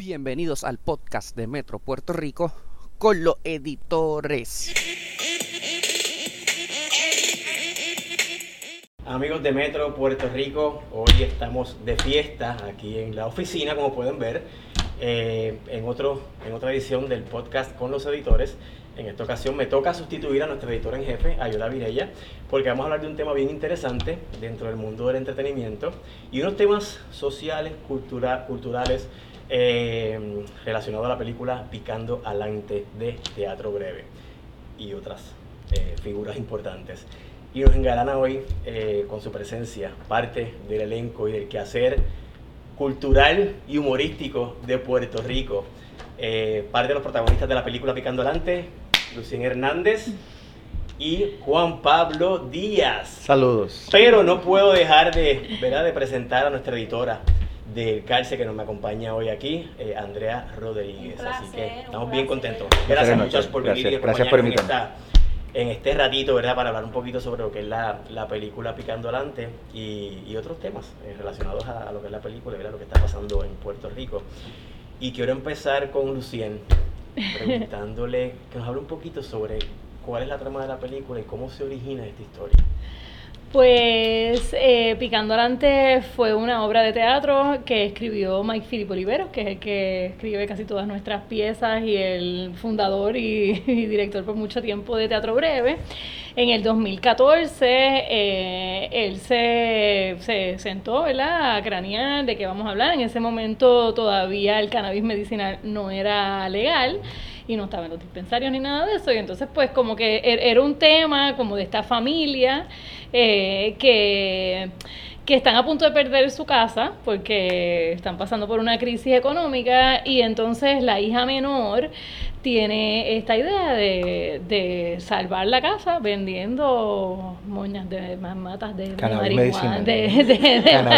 Bienvenidos al podcast de Metro Puerto Rico con los editores. Amigos de Metro Puerto Rico, hoy estamos de fiesta aquí en la oficina, como pueden ver, eh, en, otro, en otra edición del podcast con los editores. En esta ocasión me toca sustituir a nuestra editora en jefe, Ayuda Virella, porque vamos a hablar de un tema bien interesante dentro del mundo del entretenimiento y unos temas sociales, cultura, culturales, eh, relacionados a la película Picando Alante de Teatro Breve y otras eh, figuras importantes. Y nos engalana hoy eh, con su presencia parte del elenco y del quehacer cultural y humorístico de Puerto Rico. parte de los protagonistas de la película Picando Alante, Lucien Hernández y Juan Pablo Díaz. Saludos. Pero no puedo dejar de, ¿verdad? de presentar a nuestra editora del Calce que nos acompaña hoy aquí, eh, Andrea Rodríguez. Así que estamos bien contentos. Gracias muchachos por venir y gracias por en, en este ratito, ¿verdad? Para hablar un poquito sobre lo que es la, la película Picando Adelante y, y otros temas eh, relacionados a, lo que es la película, ¿verdad? Lo que está pasando en Puerto Rico. Y quiero empezar con Lucien, preguntándole que nos hable un poquito sobre cuál es la trama de la película y cómo se origina esta historia. Pues eh, Picando Alante fue una obra de teatro que escribió Mike Philip Oliveros, que es el que escribe casi todas nuestras piezas y el fundador y, director por mucho tiempo de Teatro Breve. En el 2014 eh, él se, se sentó a cranear de qué vamos a hablar. En ese momento todavía el cannabis medicinal no era legal y no estaba en los dispensarios ni nada de eso. Y entonces pues como que er, era un tema como de esta familia eh, que que están a punto de perder su casa porque están pasando por una crisis económica y entonces la hija menor tiene esta idea de, de salvar la casa vendiendo moñas de matas de, marihuana, de,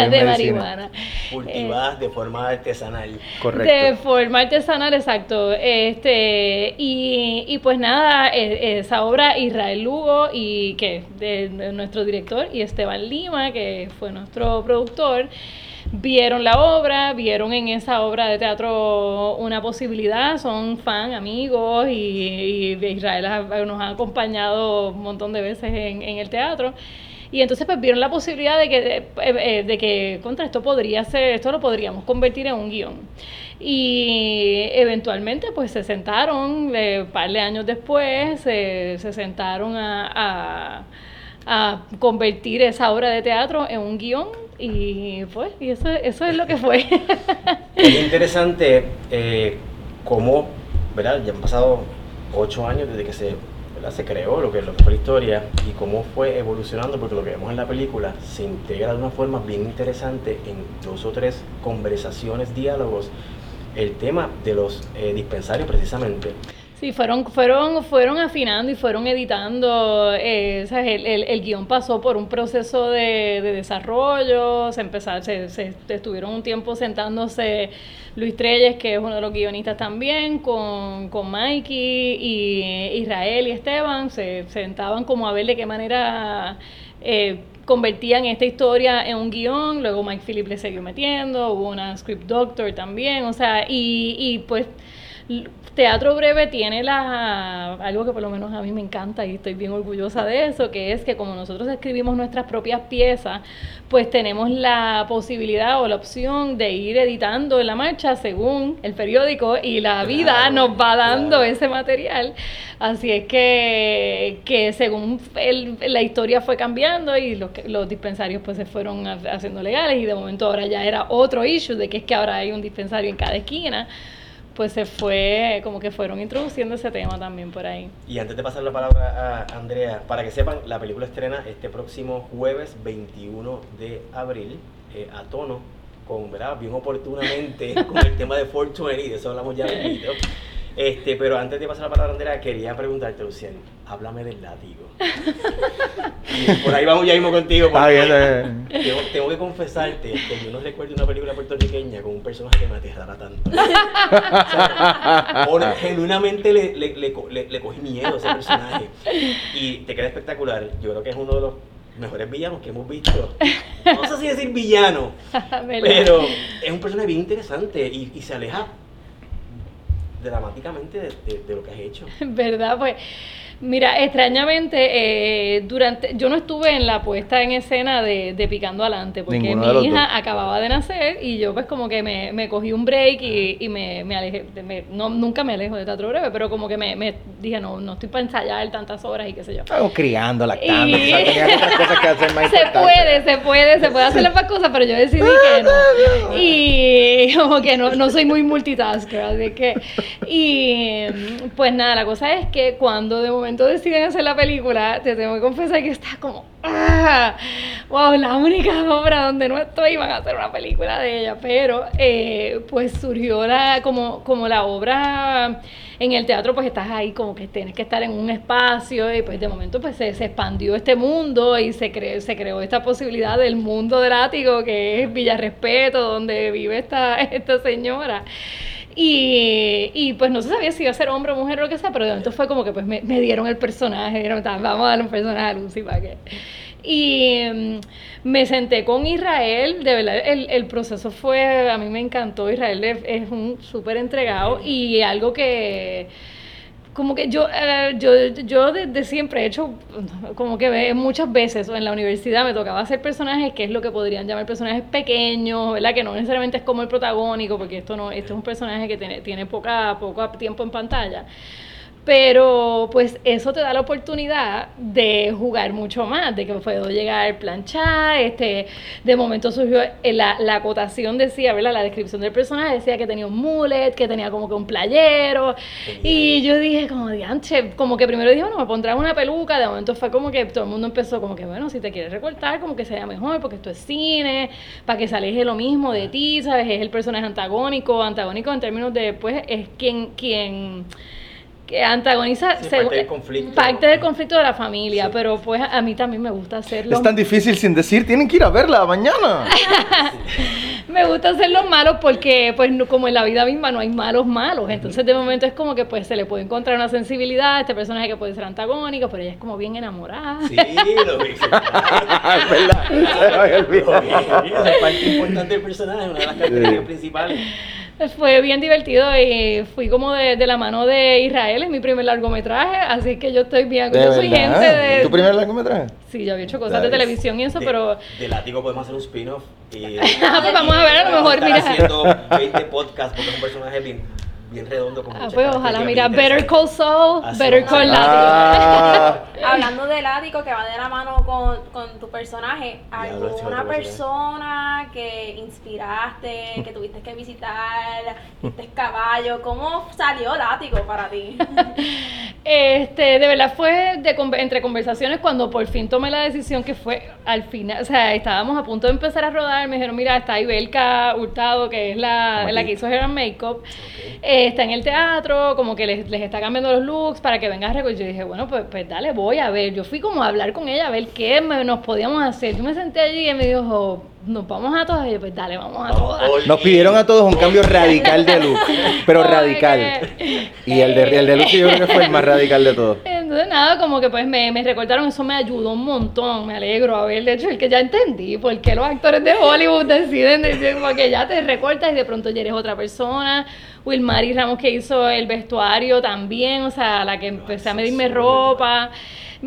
de, marihuana. Cultivadas de forma artesanal. Correcto. De forma artesanal, exacto. Este, y, y pues nada, e, esa obra Israel Lugo y que de nuestro director y Esteban Lima, que fue nuestro productor vieron la obra, vieron en esa obra de teatro una posibilidad, son fan, amigos y, Israel nos ha acompañado un montón de veces en, el teatro. Y entonces pues vieron la posibilidad de que, de, eh, eh, que contra esto podría ser, esto lo podríamos convertir en un guion. Y eventualmente pues se sentaron, un par de años después, se, sentaron a, a convertir esa obra de teatro en un guion y pues, y eso, eso es lo que fue. es interesante eh, cómo, ¿verdad? Ya han pasado ocho años desde que se, se creó lo que, lo que fue la historia y cómo fue evolucionando, porque lo que vemos en la película se integra de una forma bien interesante en dos o tres conversaciones, diálogos, el tema de los eh, dispensarios precisamente. Sí, fueron, fueron, fueron afinando y fueron editando. Eh, el, el, el, guion pasó por un proceso de, de desarrollo. Se, empezaron, se, se, estuvieron un tiempo sentándose Luis Treyes, que es uno de los guionistas también, con, con Mikey y Israel y Esteban. Se sentaban como a ver de qué manera. Eh, convertían esta historia en un guion, luego Mike Phillips le siguió metiendo, hubo una script doctor también, o sea, y, y pues Teatro Breve tiene la, algo que por lo menos a mí me encanta y estoy bien orgullosa de eso, que es que como nosotros escribimos nuestras propias piezas, pues tenemos la posibilidad o la opción de ir editando en la marcha según el periódico y la vida nos va dando ese material. Así es que, que según la historia fue cambiando y los, los dispensarios pues se fueron haciendo legales y de momento ahora ya era otro issue de que es que ahora hay un dispensario en cada esquina pues se fue, como que fueron introduciendo ese tema también por ahí. Y antes de pasar la palabra a Andrea, para que sepan, la película estrena este próximo jueves 21 de abril eh, a tono, con, ¿verdad? Bien oportunamente con el tema de 420, de eso hablamos ya este, pero antes de pasar la palabra a Andrea, quería preguntarte, Luciano, háblame del látigo. por ahí vamos ya mismo contigo. Tengo, tengo, que confesarte que yo no recuerdo una película puertorriqueña con un personaje que me aterrara tanto. o sea, genuinamente le, le, le, le, cogí miedo a ese personaje. Y te queda espectacular. Yo creo que es uno de los mejores villanos que hemos visto. No sé si decir villano, pero es un personaje bien interesante y, y se aleja dramáticamente de, de- de lo que has hecho. ¿Verdad? Pues mira, extrañamente, eh, durante, yo no estuve en la puesta en escena de, de Picando Adelante, porque Ninguno mi hija dos. acababa de nacer y yo pues como que me, me cogí un break y, y me, me alejé, me- no, nunca me alejo de teatro breve, pero como que me, me dije, no, no estoy para ensayar tantas horas y qué sé yo. Estamos criando, lactando. Y- o sea, otras cosas que hacer más Se puede, se puede, se puede hacer las más cosas, pero yo decidí que no. Y como que no, no soy muy multitasker, así que. Y pues nada, la cosa es que cuando de momento deciden hacer la película, te tengo que confesar que está como. ¡Ah! ¡Wow! La única obra donde no estoy van a hacer una película de ella, pero eh, pues surgió la, como, como la obra en el teatro pues estás ahí como que tienes que estar en un espacio y pues de momento pues se, se expandió este mundo y se creó, se creó esta posibilidad del mundo del ático que es Villa Respeto donde vive esta, esta señora y, y, pues no se sabía si iba a ser hombre o mujer o lo que sea, pero de momento fue como que pues me, me dieron el personaje, dijeron, "Ta, vamos a darle un personaje a Lucy para que... Y mm, me senté con Israel, de verdad, el, el proceso fue, a mí me encantó, Israel es, es un súper entregado y algo que como que yo, eh, yo, yo desde siempre he hecho, como que muchas veces en la universidad me tocaba hacer personajes que es lo que podrían llamar personajes pequeños, ¿verdad? Que no necesariamente es como el protagónico, porque esto no, esto es un personaje que tiene, tiene poca, poco tiempo en pantalla. Pero pues eso te da la oportunidad de jugar mucho más, de que puedo llegar planchar, este, de momento surgió eh, la, la acotación decía, ¿verdad? La descripción del personaje decía que tenía un mullet, que tenía como que un playero, y yo dije como dianche, como que primero dije, bueno, me pondrán una peluca, de momento fue como que todo el mundo empezó como que, bueno, si te quieres recortar, como que sea mejor, porque esto es cine, para que se aleje lo mismo de ti, ¿sabes? Es el personaje antagónico, antagónico en términos de, pues, es quien, quien que antagoniza Sí, parte del conflicto. parte del conflicto de la familia, Sí. pero pues a mí también me gusta hacerlo. Es tan difícil sin decir, tienen que ir a verla mañana. Me gusta hacer los malos porque, pues, no- como en la vida misma no hay malos malos. Entonces, de momento es como que, pues, se le puede encontrar una sensibilidad a este personaje que puede ser antagónico, pero ella es como bien enamorada. Sí, lo vi. es verdad. Esa parte importante del personaje, una de las características Sí. Principales. Fue bien divertido y fui como de, de la mano de Israel en mi primer largometraje, así que yo estoy bien. ¿De yo soy gente de. ¿Tu primer largometraje? Sí, yo había hecho cosas de televisión y eso, De- pero. De látigo podemos hacer un spin-off. Y, Ah, pues vamos a ver, a lo mejor, mira. haciendo 20 podcasts porque es un personaje bien, bien redondo. Con Ah, pues ojalá, mira, Better Call. Saul, Así Better. Call Látigo. Ah, Hablando del ático que va de la mano con, con tu personaje, ¿alguna persona que inspiraste, que tuviste que visitar, viste caballo? ¿Cómo salió el ático para ti? Este, de verdad fue de entre conversaciones cuando por fin tomé la decisión que fue al final, o sea, estábamos a punto de empezar a rodar, me dijeron, mira, está Ibelka Hurtado, que es la, la que hizo Hair and Makeup, eh, está en el teatro, como que les, les está cambiando los looks para que vengas a recordar. Yo dije, bueno, pues, pues dale, voy a ver. Yo fui como a hablar con ella, a ver qué me- nos podíamos hacer. Yo me senté allí y me dijo, nos vamos a todas. Y yo, pues dale, vamos a Vamos, todas. Nos pidieron a todos un cambio radical de look, pero radical. que- Y el de, el de look yo creo que fue el más radical de todos. Entonces nada, como que pues me, me recortaron, eso me ayudó un montón, me alegro a ver, de hecho el que ya entendí por qué los actores de Hollywood deciden decir porque ya te recortas y de pronto ya eres otra persona. Wilmary Ramos que hizo el vestuario también, o sea, la que empecé a medirme ropa.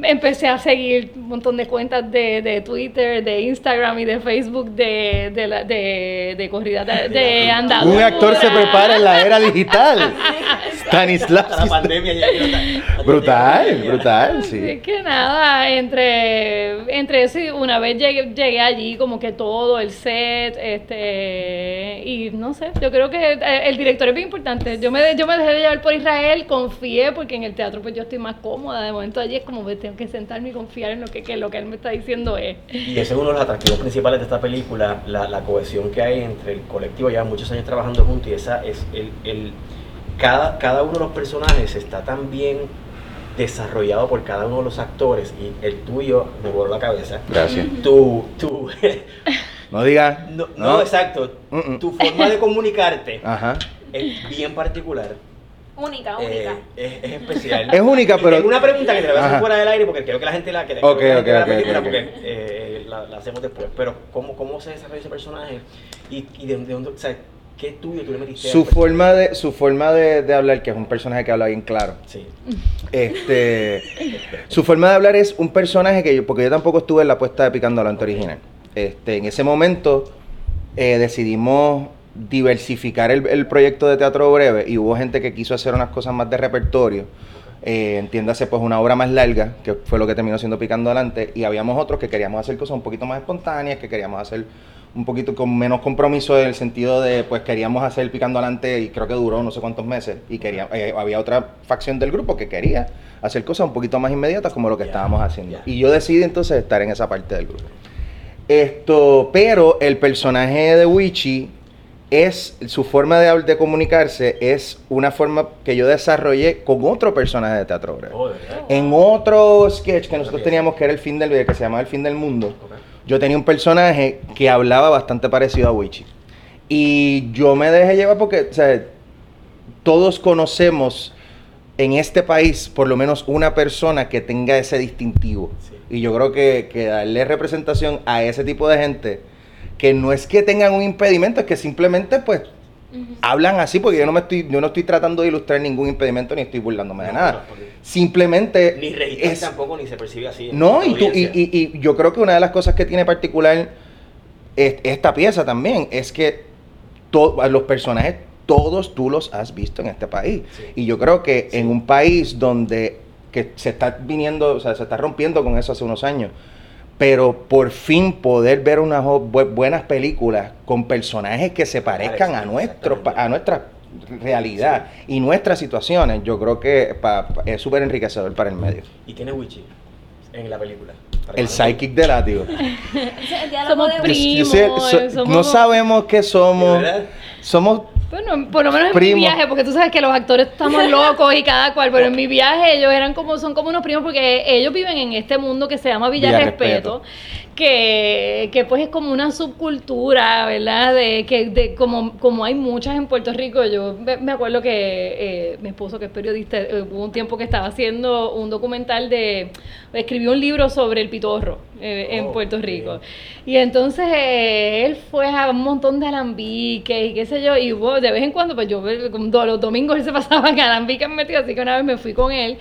Empecé a seguir un montón de cuentas de, de Twitter, de Instagram y de Facebook de, de, la- de, de corrida de, de andadura. Un actor se prepara en la era digital. Stanislavski. La pandemia ya Brutal, brutal, Así sí. que nada, entre, entre eso y una vez llegué, llegué allí, como que todo, el set, este, y no sé, yo creo que eh, el director es bien importante. Yo me, yo me dejé de llevar por Israel, confié, porque en el teatro pues yo estoy más cómoda. De momento allí es como que tengo que sentarme y confiar en lo que, que lo que él me está diciendo es. Y ese es uno de los atractivos principales de esta película, la, la cohesión que hay entre el colectivo, ya muchos años trabajando juntos y esa es el, el cada, cada uno de los personajes está tan bien desarrollado por cada uno de los actores y el tuyo me voló la cabeza. Gracias. Tu, tu, No digas. no, no, exacto, Mm, mm. tu forma de comunicarte Ajá. es bien particular, Única, eh, única. es, es especial. Es única, pero- tengo una pregunta que te la voy a hacer fuera del aire porque quiero que la gente la, que, que Ok, la gente ok, vea ok, la película ok, porque eh, la, la hacemos después. Pero ¿cómo, cómo se desarrolla ese personaje y, y de, de dónde, o sea, ¿Qué tuyo tú le metiste? Su forma de, su forma de, de hablar, que es un personaje que habla bien claro. Sí. Este, su forma de hablar es un personaje que yo, porque yo tampoco estuve en la puesta de Picando Alante original. Este, en ese momento eh, decidimos diversificar el, el proyecto de teatro breve y hubo gente que quiso hacer unas cosas más de repertorio. Eh, entiéndase, pues una obra más larga, que fue lo que terminó siendo Picando Adelante, y habíamos otros que queríamos hacer cosas un poquito más espontáneas, que queríamos hacer un poquito con menos compromiso en el sentido de, pues queríamos hacer Picando Adelante y creo que duró no sé cuántos meses, y quería, eh, había otra facción del grupo que quería hacer cosas un poquito más inmediatas como lo que estábamos haciendo. Y yo decidí entonces estar en esa parte del grupo. Esto, pero el personaje de Wichi es su forma de, de comunicarse es una forma que yo desarrollé con otro personaje de teatro. Oh. En otro sketch que nosotros teníamos que era el fin del que se llamaba El fin del mundo, yo tenía un personaje que hablaba bastante parecido a Wichi. Y yo me dejé llevar porque, o sea, todos conocemos en este país por lo menos una persona que tenga ese distintivo. Sí. Y yo creo que, que darle representación a ese tipo de gente, que no es que tengan un impedimento, es que simplemente pues hablan así, porque yo no me estoy, yo no estoy tratando de ilustrar ningún impedimento ni estoy burlándome de nada. no, Simplemente Ni es- tampoco, ni se percibe así. no, y, tú, y, y- y yo creo que una de las cosas que tiene particular es- esta pieza también es que to- los personajes, todos tú los has visto en este país. Sí. Y yo creo que Sí. en un país donde que se está viniendo, o sea, se está rompiendo con eso hace unos años, pero por fin poder ver unas buenas películas con personajes que se parezcan a, Parecen, nuestro, pa- exactamente. a nuestra realidad y nuestras situaciones, yo creo que pa- pa- es súper enriquecedor para el medio. Y tiene Wichi en la película. El psychic de látigo. Somos de pri- Yo sé- so- Primo, somos- no sabemos qué somos. Somos Bueno, por lo menos en mi viaje, porque tú sabes que los actores estamos locos y cada cual, pero en mi viaje ellos eran como, son como unos primos porque ellos viven en este mundo que se llama Villa, Villa Respeto, que, que pues es como una subcultura, ¿verdad? De que de, como, como hay muchas en Puerto Rico, yo me, me acuerdo que eh, mi esposo, que es periodista, eh, hubo un tiempo que estaba haciendo un documental de, escribió un libro sobre el pitorro eh, en Puerto. Rico. Y entonces eh, él fue a un montón de alambiques y qué sé yo, y hubo, de vez en cuando, pues yo los domingos él se pasaba en alambiques metido, así que una vez me fui con él.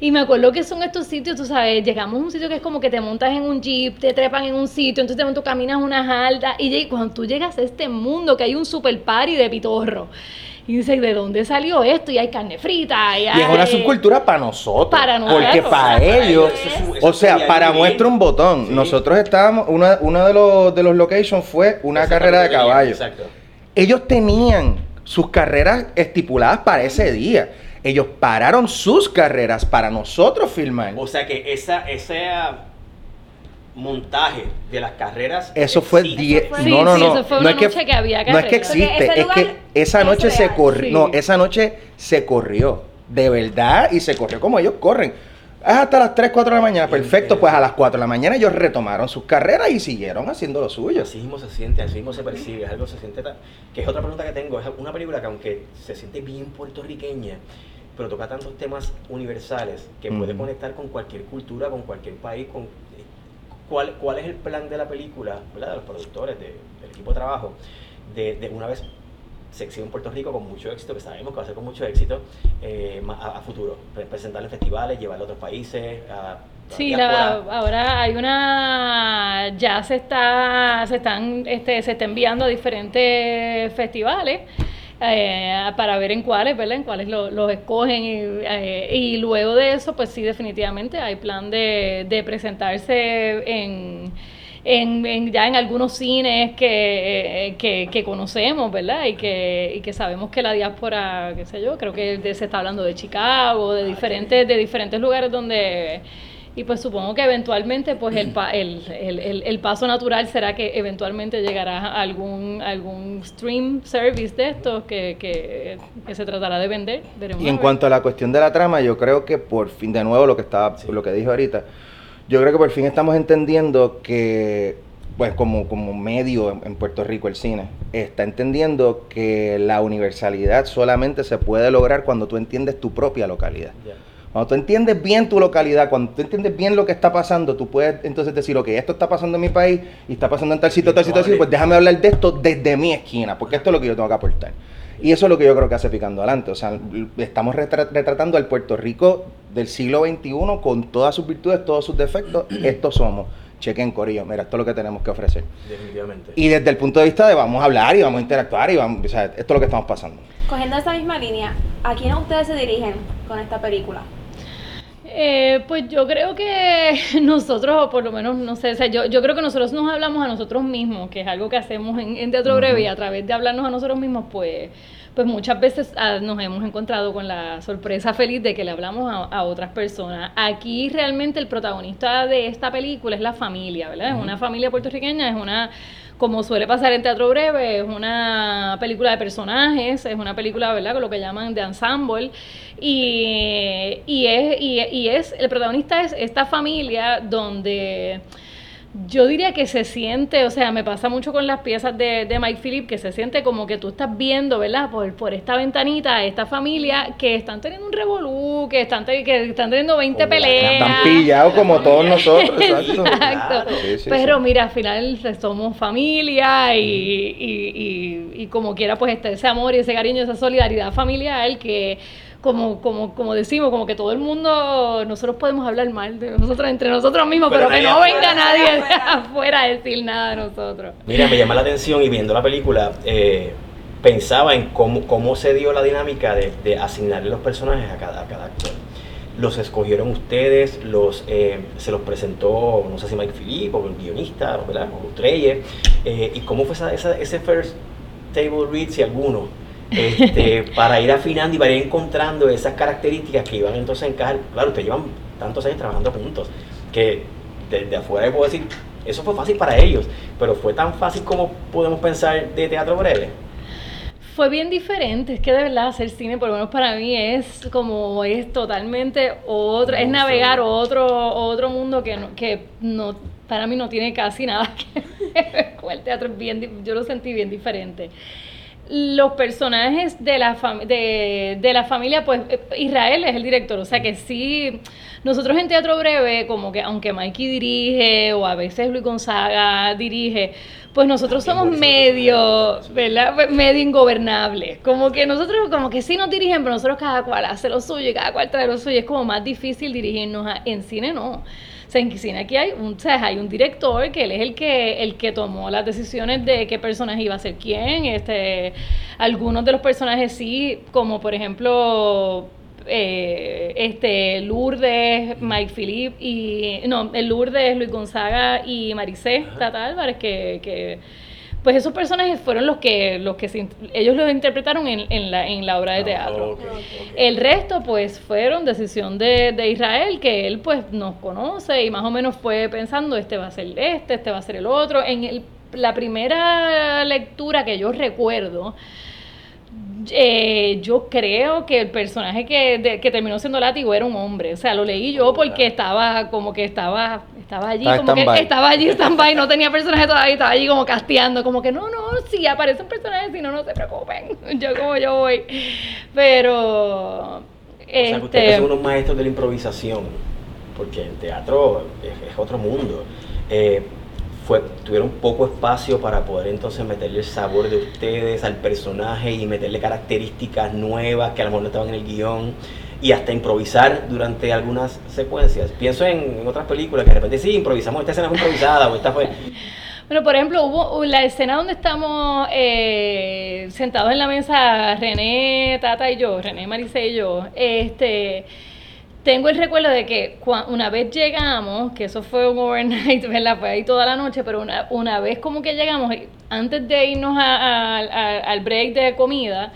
Y me acuerdo que son estos sitios, tú sabes, llegamos a un sitio que es como que te montas en un jeep, te trepan en un sitio, entonces de momento caminas unas altas, y cuando tú llegas a este mundo que hay un super party de pitorro, y dices, ¿de dónde salió esto? Y hay carne frita, y, Y es una hay- subcultura para nosotros. Para nosotros. Porque para Para ellos, es o sea, para muestra un botón. Sí. Nosotros estábamos, una, uno de los, de los locations fue una carrera de caballo. Exacto. Ellos tenían sus carreras estipuladas para ese día. Ellos pararon sus carreras para nosotros filmar. O sea que esa, ese ah, montaje de las carreras. Eso fue existe. 10. fue- no, Sí, no, sí, no. eso fue no una es que, noche que había No es que existe, es que esa es noche se corrió. Sí. No, esa noche se corrió. De verdad, y se corrió como ellos corren. Es hasta las 3, 4 de la mañana. Perfecto, pues a las 4 de la mañana ellos retomaron sus carreras y siguieron haciendo lo suyo. Así mismo se siente, así mismo se percibe, es algo se siente tan- que es otra pregunta que tengo, es una película que aunque se siente bien puertorriqueña, pero toca tantos temas universales que puede Ujú. conectar con cualquier cultura, con cualquier país, con cuál, cuál es el plan de la película, ¿verdad? De los productores, de- del equipo de trabajo, de, de una vez se exhibe en Puerto Rico con mucho éxito, que sabemos que va a ser con mucho éxito, eh, a, a futuro, Pre- presentarlo en festivales, llevarlo a otros países, a Sí, la- ahora hay una, ya se está, se están, este, se está enviando a diferentes festivales eh, para ver en cuáles, ¿verdad? En cuáles lo- los escogen y, eh, y luego de eso, pues sí, definitivamente hay plan de, de presentarse en, en, en- ya en algunos cines que, eh, que, que conocemos, ¿verdad? Y que, y que sabemos que la diáspora, qué sé yo, creo que de- se está hablando de Chicago, de diferentes, de diferentes lugares donde... Y pues supongo que eventualmente pues el, pa- el, el, el, el paso natural será que eventualmente llegará algún algún stream service de estos que, que, que se tratará de vender. Veremos Y en cuanto a la cuestión de la trama, yo creo que por fin, de nuevo lo que estaba, Sí. lo que dije ahorita, yo creo que por fin estamos entendiendo que, pues como, como medio en, en Puerto Rico el cine, está entendiendo que la universalidad solamente se puede lograr cuando tú entiendes tu propia localidad. Cuando tú entiendes bien tu localidad, cuando tú entiendes bien lo que está pasando, tú puedes entonces decir, ok, esto está pasando en mi país y está pasando en tal sitio, tal sitio, tal sitio, pues déjame hablar de esto desde mi esquina, porque esto es lo que yo tengo que aportar. Y eso es lo que yo creo que hace Picando Adelante. O sea, estamos retra- retratando al Puerto Rico del siglo XXI con todas sus virtudes, todos sus defectos. Estos somos. Chequen Corillo, mira, esto es lo que tenemos que ofrecer. Definitivamente. Y desde el punto de vista de vamos a hablar y vamos a interactuar y vamos, o sea, esto es lo que estamos pasando. Cogiendo esa misma línea, ¿a quién ustedes se dirigen con esta película? Eh, pues yo creo que nosotros, o por lo menos, no sé, o sea, yo, yo creo que nosotros nos hablamos a nosotros mismos, que es algo que hacemos en, en Teatro Breve, y a través de hablarnos a nosotros mismos, pues, pues muchas veces ah, nos hemos encontrado con la sorpresa feliz de que le hablamos a, a otras personas. Aquí realmente el protagonista de esta película es la familia, ¿verdad? Es una familia puertorriqueña, es una como suele pasar en Teatro Breve, es una película de personajes, es una película, ¿verdad?, con lo que llaman de ensemble, y, y, es, y, es, el protagonista es esta familia donde yo diría que se siente, o sea, me pasa mucho con las piezas de, de Mike Phillip, que se siente como que tú estás viendo, ¿verdad? Por, por esta ventanita, esta familia que están teniendo un revolú, que están, que están teniendo 20 Como la- peleas. Están pillados como todos nosotros, exacto. Exacto. Sí, sí, Pero sí. mira, al final somos familia y, y, y- y como quiera, pues este, ese amor y ese cariño, esa solidaridad familiar que, como, como, como decimos, como que todo el mundo, nosotros podemos hablar mal de nosotros entre nosotros mismos, Pero pero, que no afuera, venga nadie afuera. afuera a decir nada de nosotros. Mira, me llama la atención y viendo la película, eh, pensaba en cómo, cómo se dio la dinámica de, de asignarle los personajes a cada, a cada actor. ¿Los escogieron ustedes? los eh, ¿Se los presentó, no sé si Mike Philip o el guionista, o, ¿verdad? o Treye? Eh, ¿Y cómo fue esa, esa- ese first table read, si alguno? Este, para ir afinando y para ir encontrando esas características que iban entonces a encajar. Claro, ustedes llevan tantos años trabajando juntos que desde afuera puedo decir, eso fue fácil para ellos, pero fue tan fácil como podemos pensar de teatro breve. Fue bien diferente, es que de verdad hacer cine, por lo menos para mí, es como, es totalmente otro, es navegar sí. otro, otro mundo que no, que no, para mí no tiene casi nada que ver con el teatro, es bien, yo lo sentí bien diferente. Los personajes de la, de, de la familia, pues eh, Israel es el director, o sea que sí, nosotros en Teatro Breve, como que aunque Mikey dirige o a veces Luis Gonzaga dirige, pues nosotros También somos medio, ¿verdad? Pues Medio ingobernables. Como que nosotros, como que sí nos dirigen, pero nosotros cada cual hace lo suyo y cada cual trae lo suyo. Es como más difícil dirigirnos a- en cine, no. Sea, en cine aquí hay un, o sea, hay un director que él es el que, el que tomó las decisiones de qué personaje iba a ser quién. Este, algunos de los personajes sí, como por ejemplo eh, este Lourdes, Mike Philip y no, el Lourdes, Luis Gonzaga y Maricé Tata Álvarez que, que pues esos personajes fueron los que los que se ellos los interpretaron en, en la en la obra de teatro. Ah, ok. El resto, pues, fueron decisión de, de Israel, que él, pues, nos conoce y más o menos fue pensando, este va a ser este, este va a ser el otro. En el- la primera lectura que yo recuerdo, eh, yo creo que el personaje que, de- que terminó siendo látigo era un hombre. O sea, lo leí yo porque estaba como que estaba, estaba allí, como que estaba allí stand-by, no tenía personaje todavía, estaba allí como casteando, como que no, no, si aparecen personajes, si no, no se preocupen, yo como yo voy. Pero, O sea, que este, ustedes son unos maestros de la improvisación, porque el teatro es, es otro mundo. Eh, fue, tuvieron poco espacio para poder entonces meterle el sabor de ustedes al personaje y meterle características nuevas que a lo mejor no estaban en el guion y hasta improvisar durante algunas secuencias. Pienso en, en otras películas que de repente sí, improvisamos, esta escena fue improvisada o esta fue... Bueno, por ejemplo, hubo la escena donde estamos eh, sentados en la mesa, René, Tata y yo, René, Maricé y yo, este, tengo el recuerdo de que una vez llegamos, que eso fue un overnight, ¿verdad? Fue ahí toda la noche, pero una, una vez como que llegamos, antes de irnos a- a- a- al break de comida,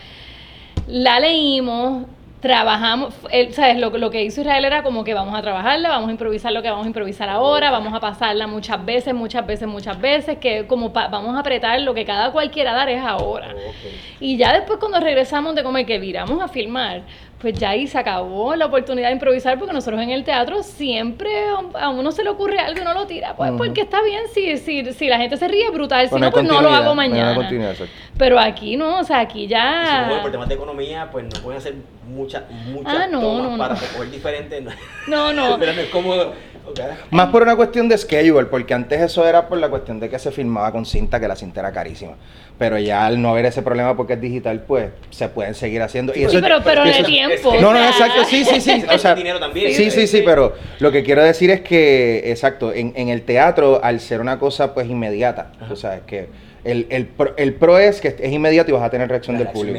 la leímos, trabajamos, él, ¿sabes? Lo, lo que hizo Israel era como que vamos a trabajarla, vamos a improvisar lo que vamos a improvisar ahora, vamos a pasarla muchas veces, muchas veces, muchas veces, que como pa- vamos a apretar lo que cada cual quiera dar es ahora. Y ya después cuando regresamos de comer, que viramos a filmar, pues ya ahí se acabó la oportunidad de improvisar porque nosotros en el teatro siempre a uno se le ocurre algo y no lo tira. Pues porque está bien, si, si, si la gente se ríe, brutal. Si no, pues no lo hago mañana. Pero aquí no, o sea, aquí ya... Por temas de economía, pues no pueden hacer muchas muchas ah, tomas para recoger diferentes. No, no. Pero no es cómodo. Más por una cuestión de schedule, porque antes eso era por la cuestión de que se filmaba con cinta, que la cinta era carísima pero ya al no haber ese problema porque es digital, pues se pueden seguir haciendo. Sí, pero, pero de tiempo. no, no, exacto, sí, sí, sí. O sea, dinero también. Sí, sí, sí, pero lo que quiero decir es que, exacto, en, en el teatro, al ser una cosa pues inmediata, o sea, es que el, el, pro, el pro es que es inmediato y vas a tener reacción del público.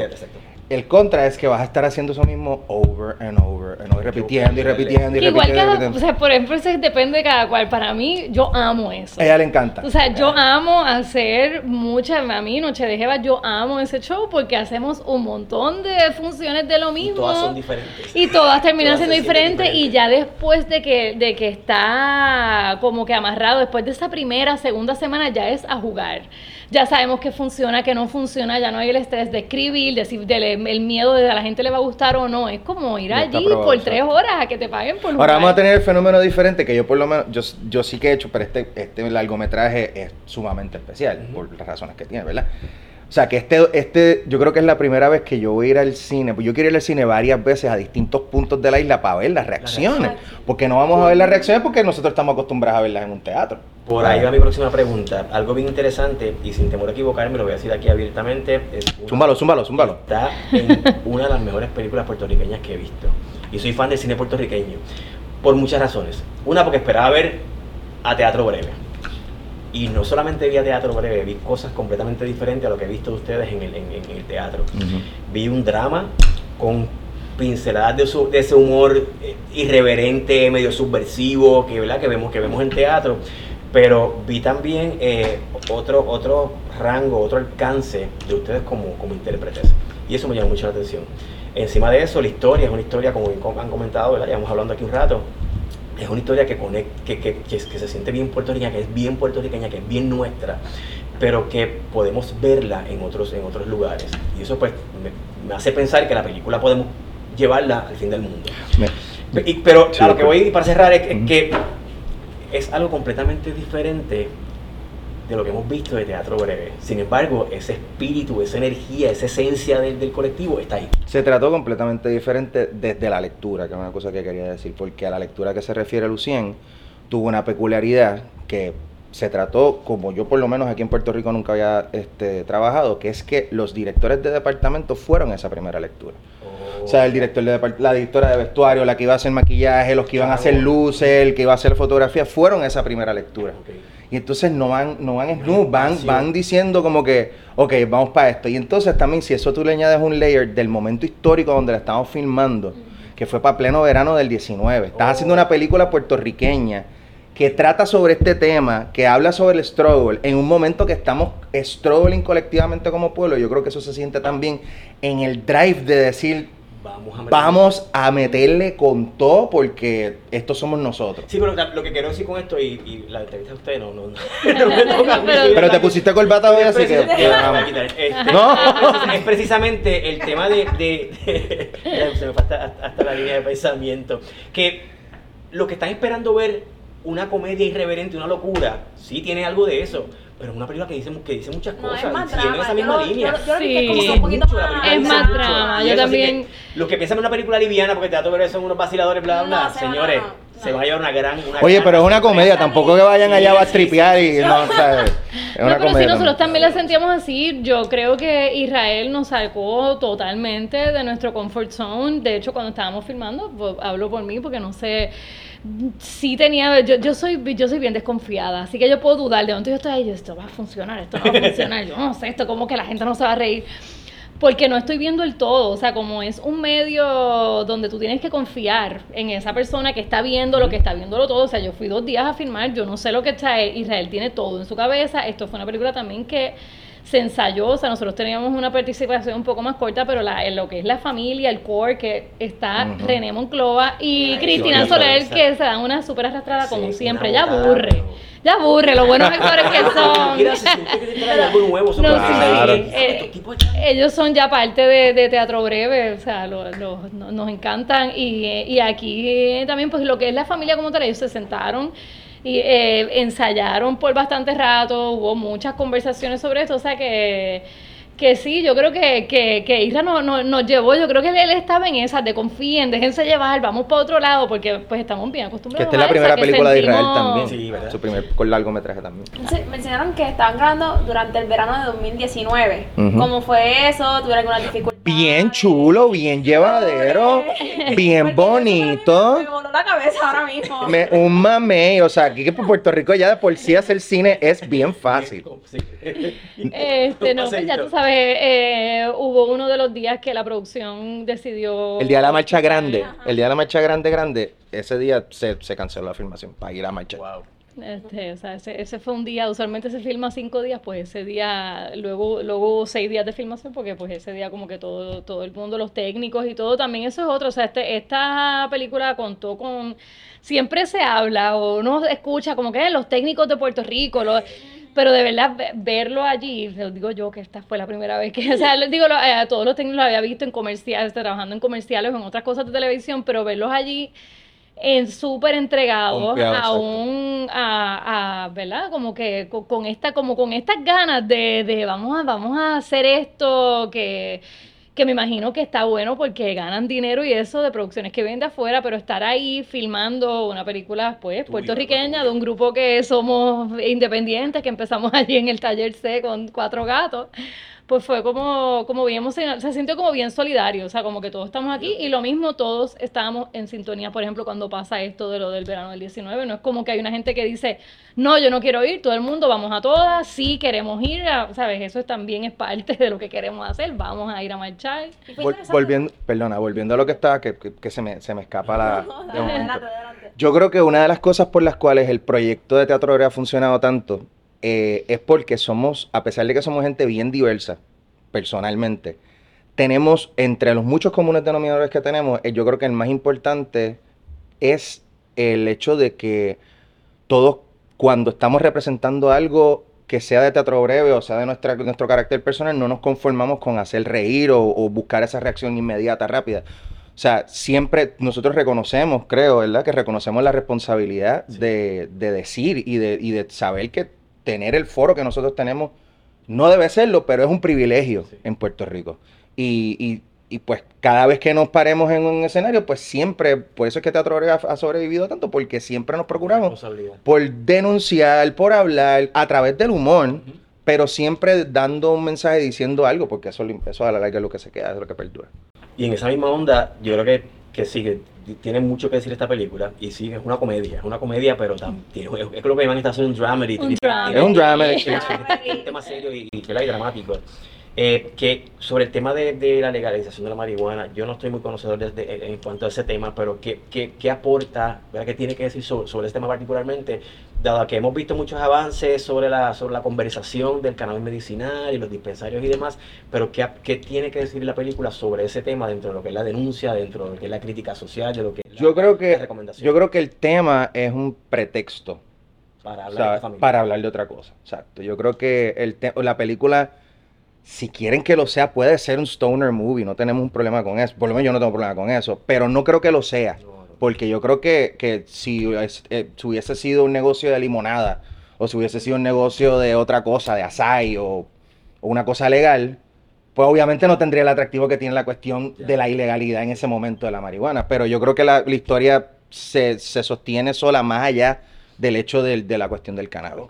El contra es que vas a estar haciendo eso mismo over and over and over, repitiendo y repitiendo y repitiendo. Igual cada, o sea, por ejemplo, eso depende de cada cual. Para mí, yo amo eso. A ella le encanta. O sea, yo amo hacer muchas, a mí, Noche de Jeva, yo amo ese show porque hacemos un montón de funciones de lo mismo. Y todas son diferentes. Y todas terminan siendo diferentes y ya después de que, de que está como que amarrado, después de esa primera, segunda semana, ya es a jugar ya sabemos que funciona, que no funciona, ya no hay el estrés de escribir, decir, del, el miedo de a la gente le va a gustar o no. Es como ir allí por tres horas a que te paguen por Ahora vamos a tener el fenómeno diferente que yo por lo menos, yo, yo sí que he hecho, pero este, este largometraje es sumamente especial por las razones que tiene, ¿verdad? O sea, que este, este, yo creo que es la primera vez que yo voy a ir al cine. Pues yo quiero ir al cine varias veces a distintos puntos de la isla para ver las reacciones. porque no vamos a ver las reacciones porque nosotros estamos acostumbrados a verlas en un teatro. Por ahí va mi próxima pregunta. Algo bien interesante, y sin temor a equivocarme, lo voy a decir aquí abiertamente. Es zúmbalo, zúmbalo, zúmbalo. Está en una de las mejores películas puertorriqueñas que he visto. Y soy fan del cine puertorriqueño. Por muchas razones. Una, porque esperaba ver a Teatro Breve y no solamente vi a teatro breve, vi cosas completamente diferentes a lo que he visto de ustedes en el, en, el teatro. Vi un drama con pinceladas de, de ese humor eh, irreverente, medio subversivo, que, ¿verdad? que, vemos, que vemos en teatro, pero vi también eh, otro, otro rango, otro alcance de ustedes como, como intérpretes. Y eso me llamó mucho la atención. Encima de eso, la historia es una historia, como han comentado, ¿verdad? llevamos hablando aquí un rato, es una historia que, que, que, que, se siente bien puertorriqueña, que es bien puertorriqueña, que es bien nuestra, pero que podemos verla en otros, en otros lugares. Y eso pues me, hace pensar que la película podemos llevarla al fin del mundo. pero a lo que voy para cerrar es que es algo completamente diferente de lo que hemos visto de teatro breve. Sin embargo, ese espíritu, esa energía, esa esencia del, colectivo está ahí. Se trató completamente diferente desde la lectura, que es una cosa que quería decir, porque a la lectura que se refiere Lucien tuvo una peculiaridad que se trató, como yo por lo menos aquí en Puerto Rico nunca había este, trabajado, que es que los directores de departamento fueron a esa primera lectura. O sea, el director de la directora de vestuario, la que iba a hacer maquillaje, los que iban a hacer luces, el que iba a hacer fotografía, fueron a esa primera lectura. Y entonces no van, no van van, van diciendo como que, ok, vamos para esto. Y entonces también, si eso tú le añades un layer del momento histórico donde la estamos filmando, que fue para pleno verano del 19, estás haciendo una película puertorriqueña que trata sobre este tema, que habla sobre el struggle, en un momento que estamos struggling colectivamente como pueblo, yo creo que eso se siente también en el drive de decir, Vamos a, meterle con todo porque estos somos nosotros. Sí, pero lo que quiero decir con esto, y, la entrevista a usted no, no, no, pero, te pusiste corbata hoy, así que... Este, no. Es precisamente el tema de... de, se me falta hasta la línea de pensamiento. Que lo que están esperando ver una comedia irreverente, una locura, sí tiene algo de eso pero es una película que dice, que dice muchas cosas. Es más drama. esa misma línea. sí. Es más drama. Yo también. Los que piensan en una película liviana porque Teatro Breve son unos vaciladores, bla, bla, bla. Señores, se va a llevar una gran. Oye, pero es una comedia, tampoco que vayan allá a tripear y no, ¿sabes? Es una no, pero si nosotros también la sentíamos así, yo creo que Israel nos sacó totalmente de nuestro comfort zone. De hecho, cuando estábamos filmando, hablo por mí porque no sé sí tenía, yo, yo, soy, yo soy bien desconfiada, así que yo puedo dudar de dónde yo estoy ahí, esto va a funcionar, esto no va a funcionar, yo no sé, esto como que la gente no se va a reír. Porque no estoy viendo el todo, o sea, como es un medio donde tú tienes que confiar en esa persona que está viendo lo que está viéndolo todo. O sea, yo fui dos días a filmar, yo no sé lo que está. Israel tiene todo en su cabeza. Esto fue una película también que se ensayó, o sea, nosotros teníamos una participación un poco más corta, pero la, en lo que es la familia, el core, que está. René Monclova y Ay, Cristina Soler, que se dan una súper arrastrada Sí, como siempre, ya aburre, ya aburre, los buenos actores que son. Eh, ellos son ya parte de, de teatro breve, o sea, lo- lo- no- nos encantan. Y, eh, y aquí eh, también, pues lo que es la familia como tal, ellos se sentaron y eh, ensayaron por bastante rato, hubo muchas conversaciones sobre esto, o sea que, que sí, yo creo que, que, que Isra no- no- nos llevó, yo creo que él, estaba en esas, de confíen, déjense llevar, vamos para otro lado, porque pues estamos bien Que acostumbrados esta es la a primera que película de Israel también. Sí, ¿verdad? Su primer con largometraje también. Entonces, mencionaron que estaban grabando durante el verano de 2019. Ujú. ¿Cómo fue eso? ¿Tuvieron alguna dificultad? Bien chulo, bien llevadero, bien bonito. Me voló la cabeza ahora mismo. Me- un mamey, o sea, aquí que por Puerto Rico ya de por sí hacer cine es bien fácil. Este, no, pues ya tú sabes, eh, hubo uno de los días que la producción decidió... El día de la marcha grande, Ajá. el día de la marcha grande, grande, ese día se, se canceló la filmación para ir a marchar. Wow. Este, o sea, ese, ese fue un día, usualmente se filma cinco días, pues ese día, luego, luego hubo seis días de filmación, porque pues ese día como que todo, todo el mundo, los técnicos y todo, también eso es otro, o sea, este, esta película contó con, siempre se habla o uno escucha como que "Eh, los técnicos de Puerto Rico, los- pero de verdad ve- verlo allí, lo digo yo que esta fue la primera vez que, o sea, les digo, lo- eh, todos los técnicos los había visto en comerciales, trabajando en comerciales o en otras cosas de televisión, pero verlos allí en súper entregados Confiado, a un a, a, verdad como que con, con esta como con estas ganas de, de vamos a vamos a hacer esto que que me imagino que está bueno porque ganan dinero y eso de producciones que vienen de afuera, pero estar ahí filmando una película pues puertorriqueña de un grupo que somos independientes, que empezamos allí en el taller C con cuatro gatos, pues fue como, como bien se sintió como bien solidario, o sea, como que todos estamos aquí y lo mismo todos estábamos en sintonía, por ejemplo, cuando pasa esto de lo del verano del 19, no es como que hay una gente que dice, no, yo no quiero ir, todo el mundo, vamos a todas, sí queremos ir, a- ¿sabes? Eso también es parte de lo que queremos hacer, vamos a ir a marchar. ¿Y fue Vol- volviendo, perdona, volviendo a lo que estaba, que, que- que se, me, se me escapa la... De. Yo creo que una de las cosas por las cuales el proyecto de Teatro ha funcionado tanto eh, es porque somos, a pesar de que somos gente bien diversa, personalmente, tenemos entre los muchos comunes denominadores que tenemos, eh, yo creo que el más importante es el hecho de que todos cuando estamos representando algo que sea de teatro breve o sea de nuestra, nuestro carácter personal, no nos conformamos con hacer reír o, o buscar esa reacción inmediata, rápida. O sea, siempre nosotros reconocemos, creo, ¿verdad? Que reconocemos la responsabilidad Sí. de, de decir y de, y de saber que tener el foro que nosotros tenemos no debe serlo, pero es un privilegio Sí. en Puerto Rico. Y, y- y, pues cada vez que nos paremos en un escenario, pues siempre, por eso es que Teatro ha, sobrevivido tanto, porque siempre nos procuramos por denunciar, por hablar, a través del humor, pero siempre dando un mensaje diciendo algo, porque eso, eso a la larga es lo que se queda, es lo que perdura. Y en esa misma onda, yo creo que, que sí, que tiene mucho que decir esta película. Y sí, es una comedia. Es una comedia, pero tam- tiene, es, es lo que llaman esta haciendo un dramedy. Un tiene- dramedy. Es un tiene- tiene un tema serio y, y, y dramático. Eh, que sobre el tema de, de la legalización de la marihuana, yo no estoy muy conocedor de- de- en cuanto a ese tema, pero ¿qué, qué, qué aporta, ¿verdad? qué tiene que decir sobre, sobre este tema particularmente? Dado que hemos visto muchos avances sobre la, sobre la conversación del cannabis medicinal y los dispensarios y demás, pero ¿qué, qué tiene que decir la película sobre ese tema dentro de lo que es la denuncia, dentro de lo que es la crítica social, de lo que es la, Yo creo la que, recomendación yo creo que el tema es un pretexto para o hablar sea, de para hablar de otra cosa. Exacto. Yo creo que el la película, si quieren que lo sea, puede ser un stoner movie. No tenemos un problema con eso. Por lo menos yo no tengo problema con eso. Pero no creo que lo sea. Porque yo creo que, que si, eh, si hubiese sido un negocio de limonada, o si hubiese sido un negocio de otra cosa, de açaí, o, o una cosa legal, pues obviamente no tendría el atractivo que tiene la cuestión de la ilegalidad en ese momento de la marihuana. Pero yo creo que la, la historia se, se sostiene sola más allá del hecho de, la cuestión del cannabis.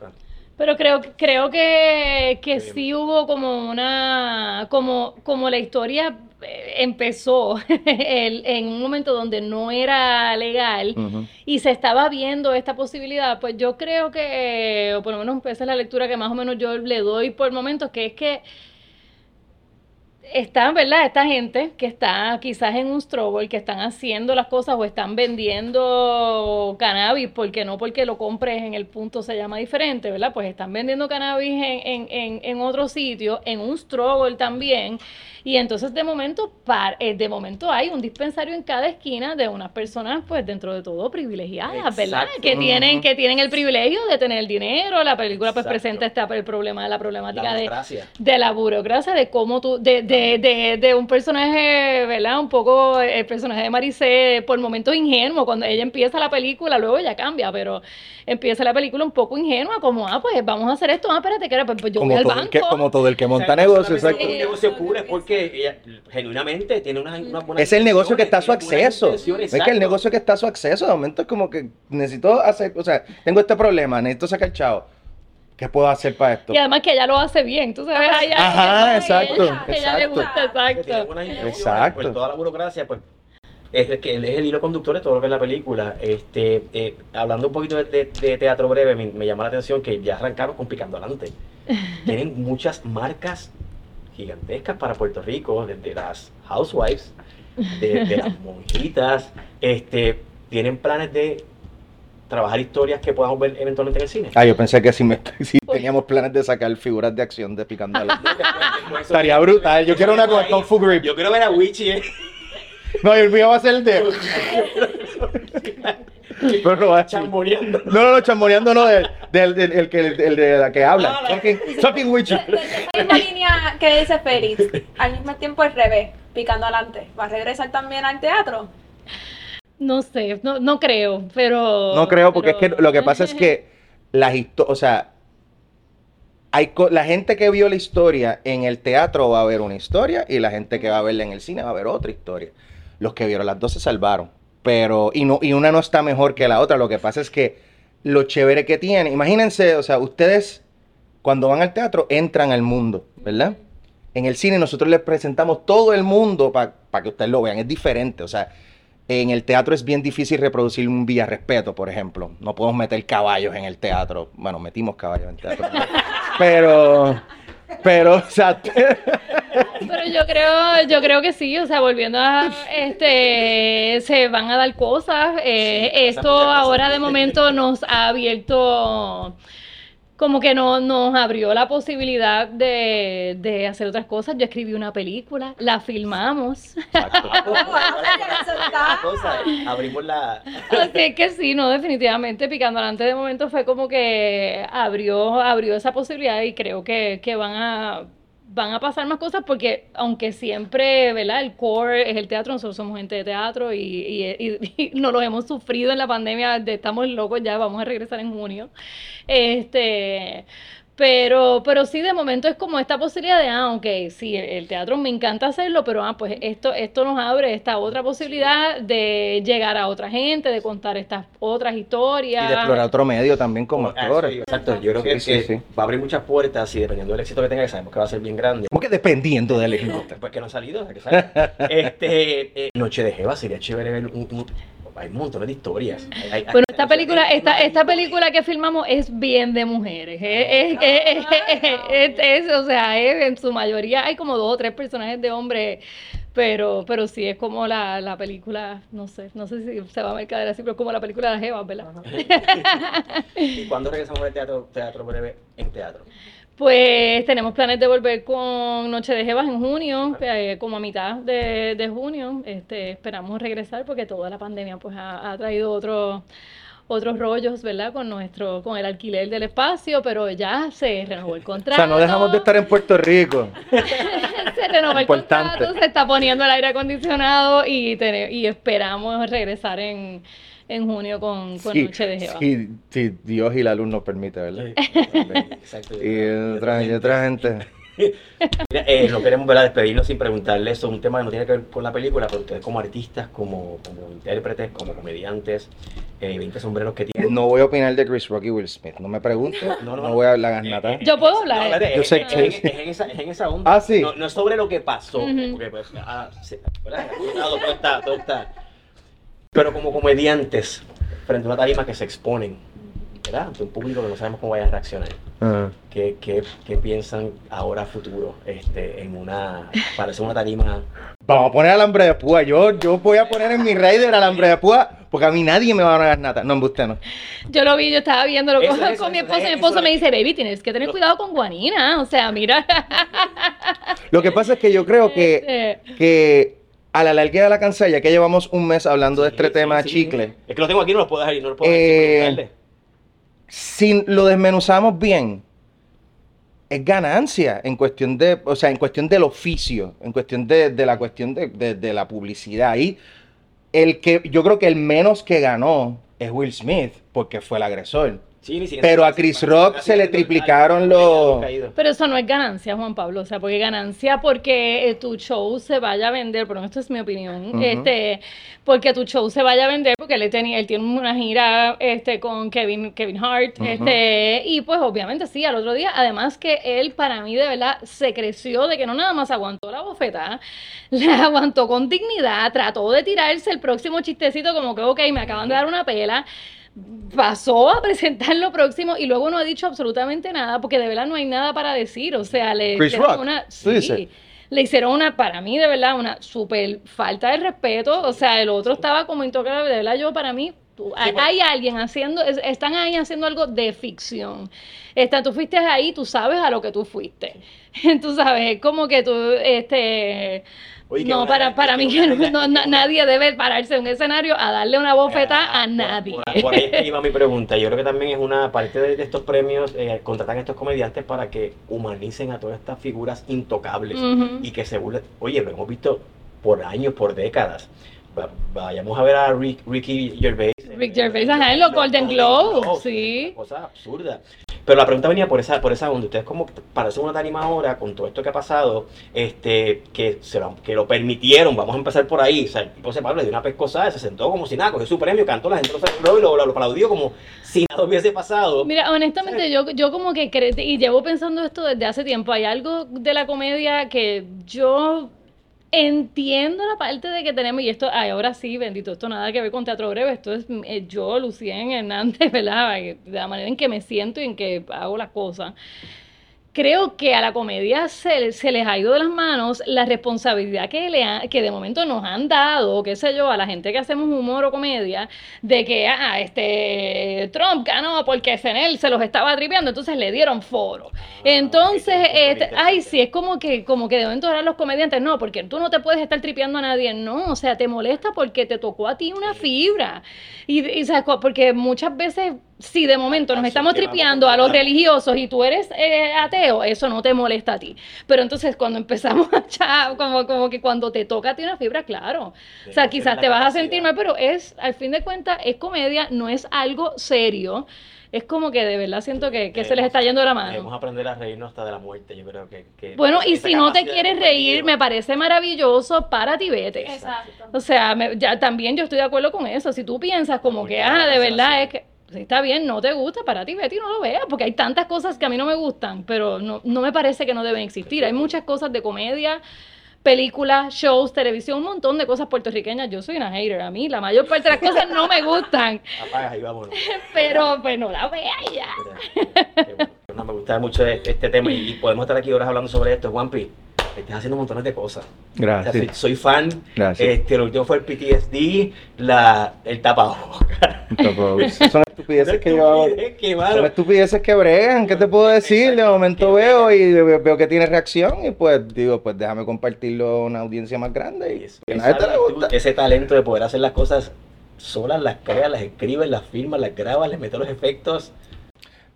Pero creo, creo que, que sí hubo como una, como, como la historia eh, empezó el- en un momento donde no era legal y se estaba viendo esta posibilidad, pues yo creo que, o por lo menos esa es la lectura que más o menos yo le doy por momentos, que es que están, ¿verdad? Esta gente que está quizás en un struggle, que están haciendo las cosas o están vendiendo cannabis, porque no porque lo compres en el punto se llama diferente, ¿verdad? Pues están vendiendo cannabis en, en, en, en otro sitio, en un struggle también. Y entonces de momento, par, eh, de momento hay un dispensario en cada esquina de unas personas, pues dentro de todo privilegiadas, ¿verdad? Que tienen, que tienen el privilegio de tener el dinero. La película pues Exacto. presenta esta, el problema la problemática La de, la burocracia, de cómo tú, de, de, de, de un personaje, ¿verdad? Un poco el personaje de Maricé, por momentos ingenuo, cuando ella empieza la película, luego ya cambia, pero empieza la película un poco ingenua, como, ah, pues vamos a hacer esto, ah, espérate, que era, pues, pues yo voy Como al banco. el que, como todo el que monta O sea, negocio, exacto. Un negocio puro es porque ella genuinamente tiene una, una buena Es el negocio que está a su acceso. Es que el exacto. negocio que está a su acceso, de momento es como que necesito hacer, o sea, tengo este problema, necesito sacar chavo. ¿Qué puedo hacer para esto? Y además que ella lo hace bien, tú sabes, a ella, Ajá, ella- exacto, ella, ella le exacto. gusta, exacto. Exacto. pues toda la burocracia, pues es el, que, es el hilo conductor de todo lo que es la película. Este, eh, hablando un poquito de, de- de teatro breve, me, me llama la atención que ya arrancaron con Picando Adelante. Tienen muchas marcas gigantescas para Puerto Rico, desde las housewives, de, de las monjitas, este, tienen planes de trabajar historias que podamos ver eventualmente en el cine. Ah, yo pensé que si, me, si teníamos planes de sacar figuras de acción de Picando la- Estaría brutal. Yo quiero una con Kung Fu Grip. Yo quiero ver a Wichi. eh. No, y el mío va a ser el de. Pero no va a chamboneando. No, no, no, chamboneando no, del, del, del- el que, el de la que habla. Ah, la- Talking, talking witchy. De, de esa misma línea que dice Félix, al mismo tiempo al revés, picando adelante. ¿Va a regresar también al teatro? No sé, no, no creo, pero... No creo, porque pero- es que lo que pasa es que las historias, o sea, hay co- la gente que vio la historia en el teatro va a ver una historia y la gente que va a verla en el cine va a ver otra historia. Los que vieron las dos se salvaron, pero y no y una no está mejor que la otra. Lo que pasa es que lo chévere que tiene, imagínense, o sea, ustedes cuando van al teatro entran al mundo, ¿verdad? En el cine nosotros les presentamos todo el mundo para que ustedes lo vean, es diferente, o sea, en el teatro es bien difícil reproducir un vía respeto, por ejemplo. No podemos meter caballos en el teatro. Bueno, metimos caballos en el teatro. Pero, pero, o sea, Pero yo creo, yo creo que sí, o sea, volviendo a este, se van a dar cosas. eh, Sí, esto ahora de momento nos ha abierto, como que no, nos abrió la posibilidad de, de hacer otras cosas. Yo escribí una película, la filmamos. Abrimos la. Así es que sí, no, definitivamente Picando Adelante de momento fue como que abrió, abrió esa posibilidad y creo que, que van a van a pasar más cosas porque aunque siempre, ¿verdad? El core es el teatro, nosotros somos gente de teatro y, y, no lo hemos sufrido en la pandemia, de estamos locos ya, vamos a regresar en junio. Este, pero, pero sí, de momento es como esta posibilidad de, ah, ok, sí, el, el teatro me encanta hacerlo, pero ah, pues esto, esto nos abre esta otra posibilidad de llegar a otra gente, de contar estas otras y historias. de explorar otro medio también como Ah, actores. sí, Exacto, yo creo que, Sí, que sí, sí. va a abrir muchas puertas y dependiendo del éxito que tenga, que sabemos que va a ser bien grande. ¿Cómo que dependiendo del éxito? Pues que no ha salido, que salga. Este, eh, Noche de Jeva sería chévere ver un, un- hay un montón de historias. Hay- hay- Bueno, esta película, esta, esta película que filmamos es bien de mujeres. Es, es- es- es- es- es- o sea, es- en su mayoría hay como dos o tres personajes de hombres, pero, pero sí es como la, la película, no sé, no sé si se va a mercader así, pero es como la película de las Jevas, ¿verdad? ¿Y cuándo regresamos al teatro, teatro breve en teatro? Pues tenemos planes de volver con Noche de Jevas en junio, eh, como a mitad de, de junio. Este, esperamos regresar porque toda la pandemia pues ha, ha traído otro- otros rollos, ¿verdad? Con nuestro, con el alquiler del espacio, pero ya se renovó el O contrato. sea, no dejamos de estar en Puerto Rico. se renovó el Importante. contrato, se está poniendo el aire acondicionado y, y esperamos regresar en, en junio con, con Sí, Noche de Jevas. sí, sí, Dios y la luz nos permite, ¿verdad? Exacto. Y otra, y otra gente. Mira, eh, no queremos ¿verdad? despedirnos sin preguntarles sobre un tema que no tiene que ver con la película, pero ustedes como artistas, como, como intérpretes, como comediantes, eh, 20 sombreros que tienen. No voy a opinar de Chris Rock y Will Smith. No me preguntes. No, No, no, no. voy a hablar garnata. Yo puedo hablar. No, espérate, Yo es- sé es, que- es- es en esa, es en esa onda. Ah, sí. No, no es sobre lo que pasó, Ujú. porque pues, ah, sí, ¿verdad? Todo está, todo está. Pero como comediantes, frente a una tarima que se exponen, ¿verdad? ante un público que no sabemos cómo vaya a reaccionar. Ajá. ¿Qué, qué, qué piensan ahora a futuro este, en una, parece una tarima? Vamos a poner alambre de púa. Yo, yo voy a poner en mi Raider alambre de púa porque a mí nadie me va a dar nata. No, usted no. Yo lo vi, yo estaba viéndolo Eso, con, eso, con mi esposo. y mi esposo es. me dice, baby, tienes que tener Lo- cuidado con guanina. O sea, mira. Lo que pasa es que yo creo que, Este, que a la larga de la cansada, ya que llevamos un mes hablando de Sí, este sí, tema sí. chicle, Es que lo tengo aquí, no lo puedo dejar no lo puedo dejar Eh, si lo desmenuzamos bien, es ganancia en cuestión de, o sea, en cuestión del oficio, en cuestión de, de la cuestión de, de- de la publicidad. Y el que, yo creo que el menos que ganó es Will Smith, porque fue el agresor. Sí, ni siquiera- pero a Chris Rock se le triplicaron los- Pero eso no es ganancia, Juan Pablo. O sea, porque ganancia porque eh, tu show se vaya a vender, pero esto es mi opinión. Este, porque tu show se vaya a vender, porque él tenía, él tiene una gira este con Kevin, Kevin Hart. Este, y pues obviamente sí, al otro día. Además que él, para mí, de verdad, se creció de que no nada más aguantó la bofetada, la aguantó con dignidad, trató de tirarse el próximo chistecito, como que, ok, me acaban de dar una pela pasó a presentar lo próximo y luego no ha dicho absolutamente nada porque de verdad no hay nada para decir. O sea, le Chris Rock, una. Sí, le hicieron una, para mí, de verdad, una súper falta de respeto. O sea, el otro estaba como intocable. De verdad, yo, para mí, hay, alguien haciendo, es- están ahí haciendo algo de ficción. Está, tú fuiste ahí, tú sabes a lo que tú fuiste. tú sabes, es como que tú, este. Oye, no, para, para mí que no- no- na- nadie debe pararse en un escenario a darle una bofetada a Ah, por- nadie. Por, por ahí es que iba mi pregunta. Yo creo que también es una parte de, de estos premios, eh, contratan a estos comediantes para que humanicen a todas estas figuras intocables y que se burlen. Oye, lo hemos visto por años, por décadas. Va- vayamos a ver a Rick- Ricky Gervais. Rick Gervais, ajá, en los Golden Globes, sí. Cosa absurda. Pero la pregunta venía por esa, por esa onda. Ustedes como parecen una tarima ahora con todo esto que ha pasado, este, que, se lo, que lo permitieron, vamos a empezar por ahí. O sea, el tipo se paró, le dio una pescosada, se sentó como si nada, cogió su premio, cantó, la gente lo celebró y lo, lo aplaudió como si nada hubiese pasado. Mira, honestamente, yo, yo como que y llevo pensando esto desde hace tiempo. Hay algo de la comedia que yo entiendo la parte de que tenemos, y esto, ay, ahora sí, bendito, esto nada que ver con teatro breve, esto es eh, yo, Lucien Hernández, ¿verdad? De la manera en que me siento y en que hago las cosas. Creo que a la comedia se, se les ha ido de las manos la responsabilidad que, le ha- que de momento nos han dado, qué sé yo, a la gente que hacemos humor o comedia, de que ah, este Trump ganó porque SNL se los estaba tripeando, entonces le dieron foro. Entonces, ok, ese es un punto este, ay, sí, es como que, como que de momento ahora los comediantes, no, porque tú no te puedes estar tripeando a nadie, no, o sea, te molesta porque te tocó a ti una fibra. Y, y ¿sabes cu- porque muchas veces, si de momento nos Así estamos tripeando a los religiosos y tú eres eh, ateo, eso no te molesta a ti. Pero entonces cuando empezamos a echar, como, como que cuando te toca a ti una fibra, claro. O sea, quizás te vas a sentir mal, pero es, al fin de cuentas, es comedia, no es algo serio. Es como que de verdad siento que, que se les está yendo de la Debemos mano. aprender a reírnos hasta de la muerte, yo creo que... que Bueno, y si no te quieres reír, me parece maravilloso, para ti vete. Exacto. O sea, me- ya también yo estoy de acuerdo con eso. Si tú piensas como Porque que, ah, de verdad así. es que si está bien, no te gusta, para ti vete y no lo veas, porque hay tantas cosas que a mí no me gustan, pero no, no me parece que no deben existir. Hay muchas cosas de comedia, películas, shows, televisión, un montón de cosas puertorriqueñas. Yo soy una hater, a mí la mayor parte de las cosas no me gustan, Apagas y vámonos. pero pues no la veas y ya. Qué bueno. No, me gusta mucho este tema y podemos estar aquí horas hablando sobre esto. Juanpi, estás haciendo montones de cosas. O sea, Gracias. soy, soy fan. Gracias. Este, lo último fue el PTSD, la, el tapabocas. Son estupideces que yo hago. Son estupideces que bregan, ¿qué te puedo decir? De momento veo y ve- veo que tiene reacción y pues digo, pues déjame compartirlo a una audiencia más grande y Eso, que esa te gusta. ese talento de poder hacer las cosas solas, las creas, las escribes, las firmas, las grabas, les metes los efectos.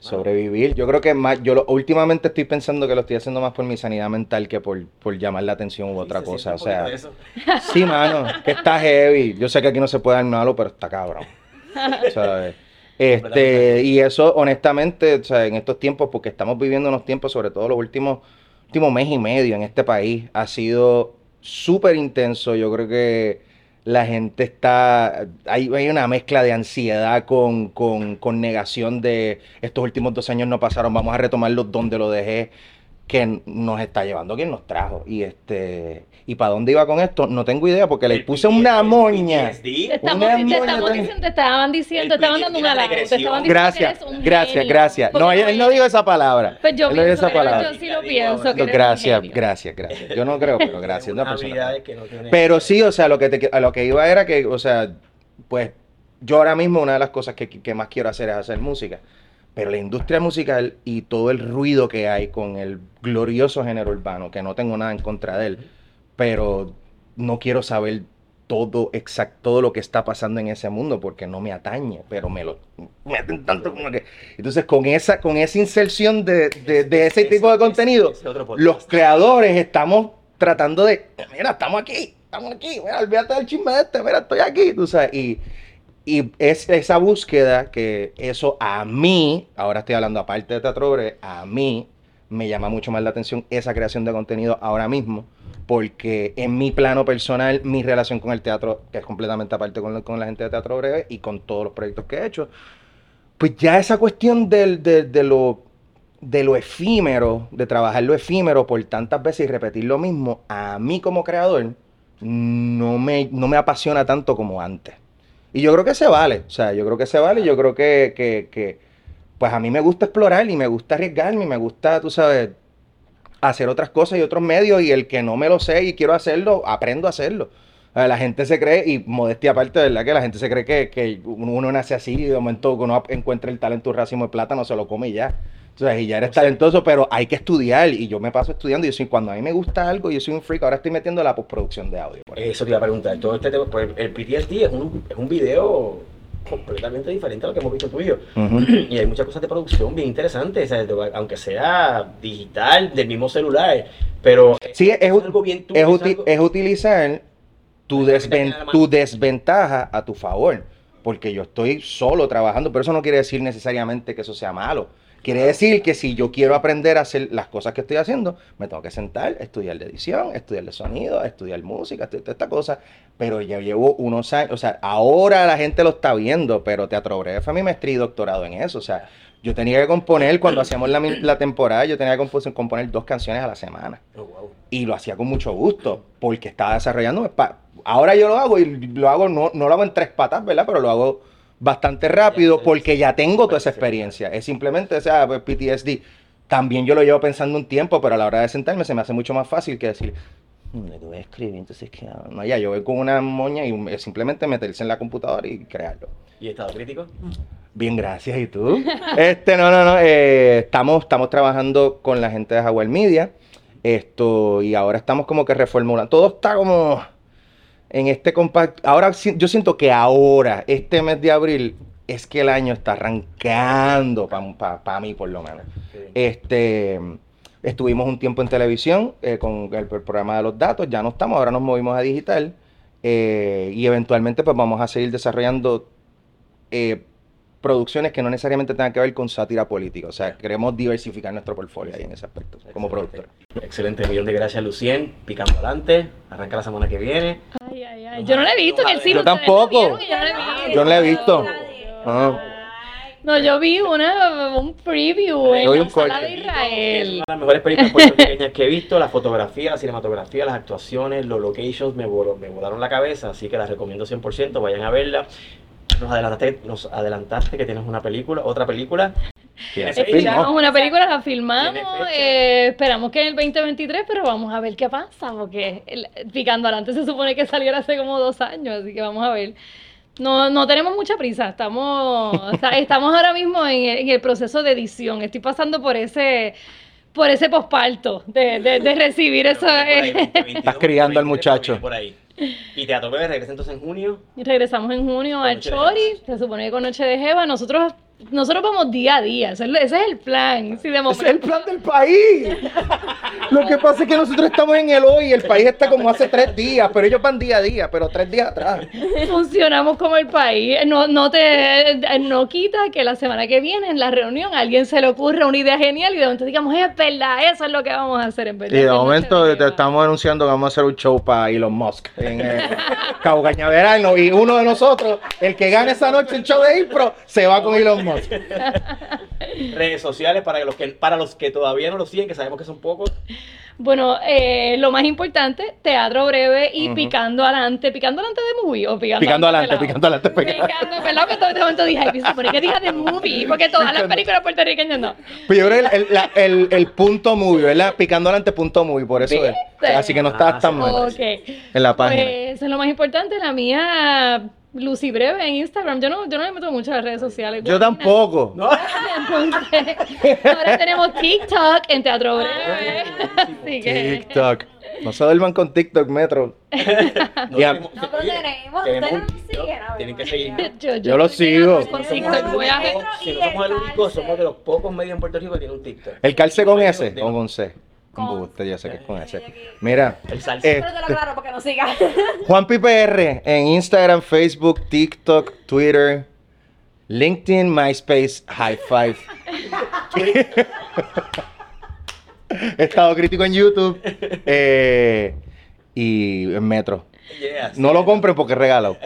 Sobrevivir, yo creo que más, yo lo- últimamente estoy pensando que lo estoy haciendo más por mi sanidad mental que por, por llamar la atención u otra Sí, cosa, o sea, eso. sí, mano, que está heavy, yo sé que aquí no se puede dar malo, pero está cabrón, ¿sabes? Este, y eso, honestamente, o sea, en estos tiempos, porque estamos viviendo unos tiempos, sobre todo los últimos, últimos mes y medio en este país, ha sido súper intenso. Yo creo que la gente está, hay, hay una mezcla de ansiedad con, con, con negación de estos últimos dos años no pasaron, vamos a retomarlos donde lo dejé. Que nos está llevando quien nos trajo. Y este y para dónde iba con esto, no tengo idea porque le puse una moña. Te estamos, Una te moña estamos tan- diciendo, te estaban diciendo, te estaban dando un la halago, te regresión. estaban diciendo Gracias, que eres un gracias, gracias. No, él, él no dijo esa palabra. Pues yo Él no dijo pienso esa que palabra. yo sí lo pienso. gracias, gracias, gracias. Yo no creo, pero gracias. Una. Pero sí, o sea, lo que, te, a lo que iba era que, o sea, pues yo ahora mismo una de las cosas que, que más quiero hacer es hacer música. Pero la industria musical y todo el ruido que hay con el glorioso género urbano, que no tengo nada en contra de él, pero no quiero saber todo exacto todo lo que está pasando en ese mundo porque no me atañe, pero me lo meten tanto como que entonces con esa con esa inserción de, de- de ese tipo de Ese- contenido ese podcast. los creadores estamos tratando de mira estamos aquí estamos aquí mira olvídate del chisme de este mira estoy aquí tú sabes y y es esa búsqueda que eso a mí, ahora estoy hablando aparte de Teatro Breve, a mí me llama mucho más la atención esa creación de contenido ahora mismo, porque en mi plano personal, mi relación con el teatro, que es completamente aparte con, con la gente de Teatro Breve y con todos los proyectos que he hecho, pues ya esa cuestión del, de, de lo, de lo efímero, de trabajar lo efímero por tantas veces y repetir lo mismo, a mí como creador no me, no me apasiona tanto como antes. Y yo creo que se vale, o sea, yo creo que se vale, y yo creo que, que, que, pues a mí me gusta explorar y me gusta arriesgarme y me gusta, tú sabes, hacer otras cosas y otros medios y el que no me lo sé y quiero hacerlo, aprendo a hacerlo. La gente se cree, y modestia aparte, ¿verdad? Que la gente se cree que, que uno nace así y de momento que uno encuentra el talento un racimo de plátano, se lo come y ya. Entonces, y ya eres talentoso, pero hay que estudiar y yo me paso estudiando y yo soy, cuando a mí me gusta algo, yo soy un freak, ahora estoy metiendo la postproducción de audio. Eso te iba a preguntar. Todo este tema, pues, el PTSD es un, es un video completamente diferente a lo que hemos visto tuyo. Ujú. Y hay muchas cosas de producción bien interesantes, o sea, aunque sea digital, del mismo celular. Pero Sí, es, eso algo bien tuyo, es, es uti- algo- es utilizar tu, desven- tu desventaja a tu favor. Porque yo estoy solo trabajando, pero eso no quiere decir necesariamente que eso sea malo. Quiere decir que si yo quiero aprender a hacer las cosas que estoy haciendo, me tengo que sentar, estudiar de edición, estudiar de sonido, estudiar música, estudiar toda esta cosa. Pero ya llevo unos años, o sea, ahora la gente lo está viendo, pero Teatro Breve fue mi maestría y doctorado en eso. O sea, yo tenía que componer, cuando hacíamos la, temporada, yo tenía que componer dos canciones a la semana Oh, wow. y lo hacía con mucho gusto porque estaba desarrollando. pa- Ahora yo lo hago y lo hago, no, no lo hago en tres patas, ¿verdad? Pero lo hago bastante rápido porque ya tengo toda esa experiencia. Es simplemente, o sea, pues, PTSD. También yo lo llevo pensando un tiempo, pero a la hora de sentarme se me hace mucho más fácil que decir, "Mm, ¿de qué voy a escribir? Entonces, ¿qué hago?". No, ya, yo voy con una moña y simplemente meterse en la computadora y crearlo. ¿Y estado crítico? Bien, gracias. ¿Y tú? Este, no, no, no. eh, estamos, estamos trabajando con la gente de Jaguar Media. Esto, y ahora estamos como que reformulando. Todo está como en este compacto. Ahora yo siento que ahora, este mes de abril, es que el año está arrancando para mí, por lo menos. Sí. Este, estuvimos un tiempo en televisión eh, con el, el programa de los datos, ya no estamos, ahora nos movimos a digital eh, y eventualmente pues vamos a seguir desarrollando eh, producciones que no necesariamente tengan que ver con sátira política, o sea, queremos diversificar nuestro portfolio ahí en ese aspecto, como productor. Excelente, millón de gracias, Lucien. Picando adelante. Arranca la semana que viene. Ay, ay, ay. Yo no la he visto en el cine. Yo ¿ustedes tampoco. Yo no la he visto. Ah. No, yo vi una, un preview en la sala de Es Israel. una de las mejores películas puertorriqueñas que he visto. La fotografía, la cinematografía, las actuaciones, los locations me, voló- me volaron la cabeza. Así que las recomiendo 100%. Vayan a verla. Nos adelantaste, nos adelantaste que tienes una película, otra película. Una película, la filmamos, eh, esperamos que en el 2023, pero vamos a ver qué pasa, porque el- Picando Adelante se supone que saliera hace como dos años, así que vamos a ver. No, no tenemos mucha prisa, estamos, o sea, estamos ahora mismo en el, en el proceso de edición, estoy pasando por ese por ese posparto de, de, de recibir eso. eh. Estás criando al muchacho. Por ahí. Y Teatro Breve regresa entonces en junio. Regresamos en junio al Chori, se supone que con Noche de Jeva, nosotros, nosotros vamos día a día, ese es, el- plan. Si de Ese es el plan del país. Lo que pasa es que nosotros estamos en el hoy, el país está como hace tres días, pero ellos van día a día, pero tres días atrás. funcionamos como el país. No, no te no quita que la semana que viene en la reunión a alguien se le ocurra una idea genial y de momento digamos, es verdad, eso es lo que vamos a hacer en verdad. Y de momento te estamos anunciando que vamos a hacer un show para Elon Musk en eh, Cabo Cañaveral, y uno de nosotros, el que gane esa noche el show de Impro, se va con Elon Musk. Redes sociales para los que para los que todavía no lo siguen, que sabemos que son pocos. Bueno, eh, lo más importante, teatro breve y picando adelante. ¿Picando adelante de movie o picando, Picando adelante, picando adelante, picando- Picando, ¿verdad? Que todo este momento dije, ay, ¿por qué dije de movie? Porque todas las Picando. películas puertorriqueñas no. Pues yo creo que el, el- la- el- el punto movie, ¿verdad? Picando adelante punto movie, por eso es. ¿Viste? Así que no estabas Ah, tan mal Ok. en la página. Pues eso es lo más importante. La mía, Lucy Breve en Instagram. Yo no, yo no me meto mucho en las redes sociales. Yo tampoco. ¿No? Entonces, ahora tenemos TikTok en Teatro Breve. Así que. TikTok. No se duerman con TikTok, Metro. No Ya. tenemos- No, pero ustedes nos siguen, Tienen que seguirnos. Yo, Yo lo sigo. Con Si TikTok no voy a- el único- si no somos el único, somos de los pocos medios en Puerto Rico que tienen un TikTok. ¿El calce con S o con C? Usted, ya sé que es con aquí. Mira, El salsa. eh, Pero te lo aclaro para que nos sigan. Juan PR en Instagram, Facebook, TikTok, Twitter, LinkedIn, MySpace, High Five. Estado crítico en YouTube eh, y en Metro. Yeah, sí. No lo compren porque es regalado.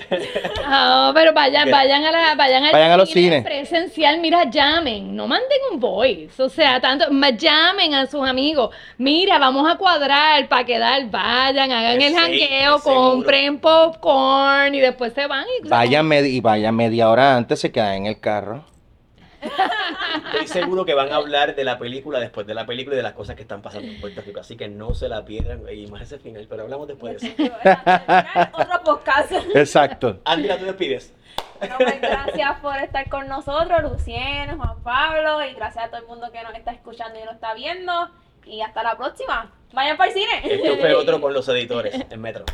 Ah, pero vayan, vayan a la, vayan al Vayan a los cine cines. presencial, mira, llamen, no manden un voice, o sea, tanto, llamen a sus amigos, mira, vamos a cuadrar para quedar, vayan, hagan Es el sí, jangueo, seguro. compren popcorn y después se van y Vayan y vayan media hora antes, se quedan en el carro. Estoy seguro que van a hablar de la película después de la película y de las cosas que están pasando en Puerto Rico. Así que no se la pierdan. Y más ese final, pero hablamos después de eso. Otro podcast. Exacto. Andy, tú despides. Bueno, pues, gracias por estar con nosotros, Lucien, Juan Pablo, y gracias a todo el mundo que nos está escuchando y nos está viendo. Y hasta la próxima. Vayan para el cine. Esto fue otro con los editores en Metro.